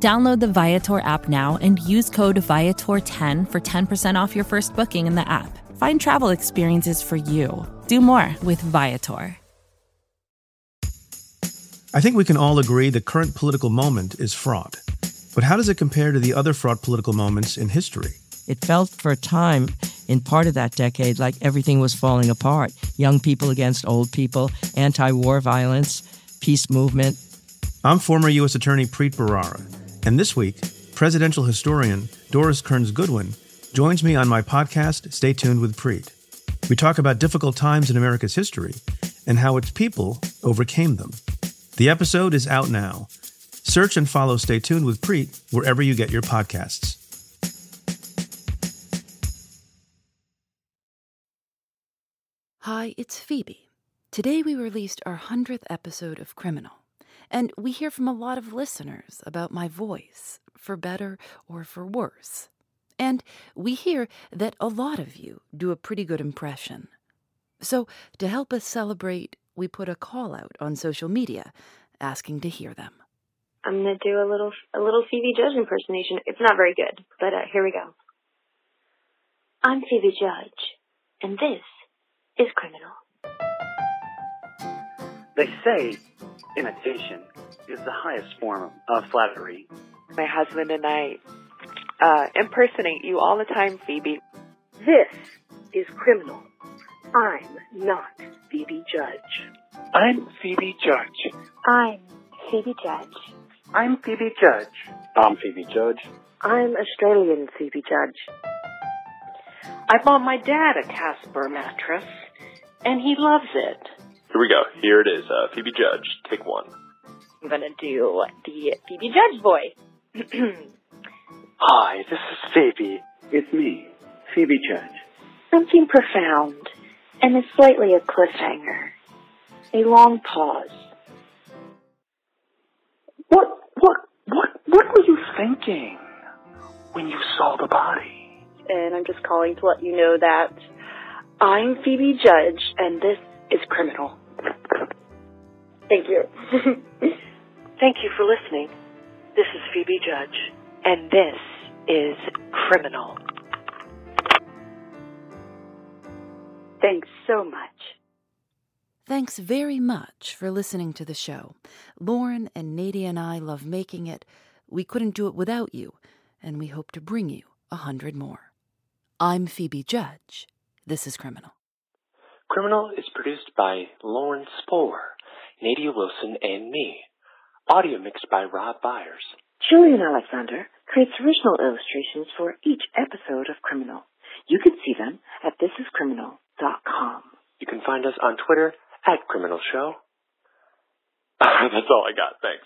Download the Viator app now and use code Viator10 for 10% off your first booking in the app. Find travel experiences for you. Do more with Viator. I think we can all agree the current political moment is fraught. But how does it compare to the other fraught political moments in history? It felt for a time in part of that decade like everything was falling apart young people against old people, anti war violence, peace movement. I'm former U.S. Attorney Preet Bharara, and this week, presidential historian Doris Kearns Goodwin joins me on my podcast, Stay Tuned with Preet. We talk about difficult times in America's history and how its people overcame them. The episode is out now. Search and follow Stay Tuned with Preet wherever you get your podcasts. Hi, it's Phoebe. Today we released our 100th episode of Criminal, and we hear from a lot of listeners about my voice, for better or for worse. And we hear that a lot of you do a pretty good impression. So, to help us celebrate, we put a call out on social media asking to hear them. I'm gonna do a little a little Phoebe Judge impersonation. It's not very good, but uh, here we go. I'm Phoebe Judge, and this is Criminal. They say imitation is the highest form of flattery. My husband and I uh, impersonate you all the time, Phoebe. This is Criminal. I'm not Phoebe Judge. I'm Phoebe Judge. I'm Phoebe Judge. I'm Phoebe Judge. I'm Phoebe Judge. I'm Australian Phoebe Judge. I bought my dad a Casper mattress, and he loves it. Here we go. Here it is. Uh, Phoebe Judge, take one. I'm gonna do the Phoebe Judge voice. Hi, this is Phoebe. It's me, Phoebe Judge. Something profound, and it's slightly a cliffhanger. A long pause. What, what, what, what were you thinking when you saw the body? And I'm just calling to let you know that I'm Phoebe Judge, and this is Criminal. Thank you. Thank you for listening. This is Phoebe Judge, and this is Criminal. Thanks so much. Thanks very much for listening to the show. Lauren and Nadia and I love making it. We couldn't do it without you, and we hope to bring you a hundred more. I'm Phoebe Judge. This is Criminal. Criminal is produced by Lauren Spohrer, Nadia Wilson, and me. Audio mixed by Rob Byers. Julian Alexander creates original illustrations for each episode of Criminal. You can see them at thisiscriminal.com. You can find us on Twitter at Criminal Show. That's all I got. Thanks.